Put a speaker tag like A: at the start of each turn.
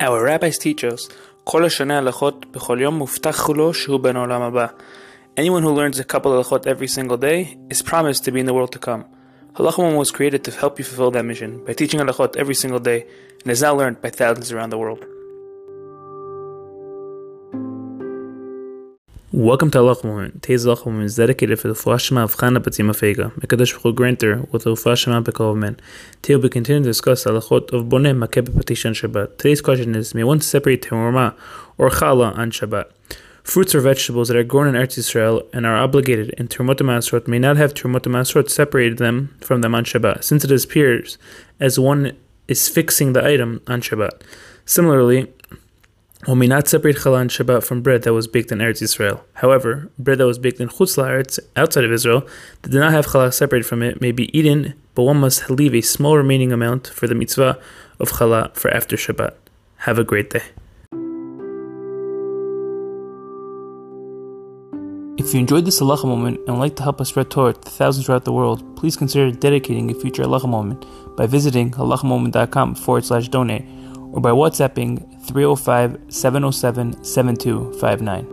A: Our rabbis teach us, כל השנה הלכות בכל יום מובטח לו שהוא בן העולם הבא. Anyone who learns a couple of halachot every single day is promised to be in the world to come. Halachah was created to help you fulfill that mission by teaching halachot every single day and is now learned by thousands around the world. Welcome to Halacha Moment. Today's Halacha Moment is dedicated for the Fuashima of Chana Batzima Fega. Mekadosh Baruch Granter with the Fuashima Bekov Men. Today we continue to discuss Halachot of Boneh Makeh Patish on Shabbat. Today's question is, may one separate Terumah or Challah on Shabbat? Fruits or vegetables that are grown in Eretz Yisrael and are obligated in Terumot Ma'asrot may not have Terumot Ma'asrot separated them from them on Shabbat, since it appears as one is fixing the item on Shabbat. Similarly, one may not separate challah and Shabbat from bread that was baked in Eretz Israel. However, bread that was baked in Chutz La'aretz, outside of Israel, that did not have challah separated from it, may be eaten, but one must leave a small remaining amount for the mitzvah of challah for after Shabbat. Have a great day. If you enjoyed this halacha moment and would like to help us spread Torah to thousands throughout the world, please consider dedicating a future halacha moment by visiting halachamoment.com forward slash donate or by WhatsApping 305 707 7259.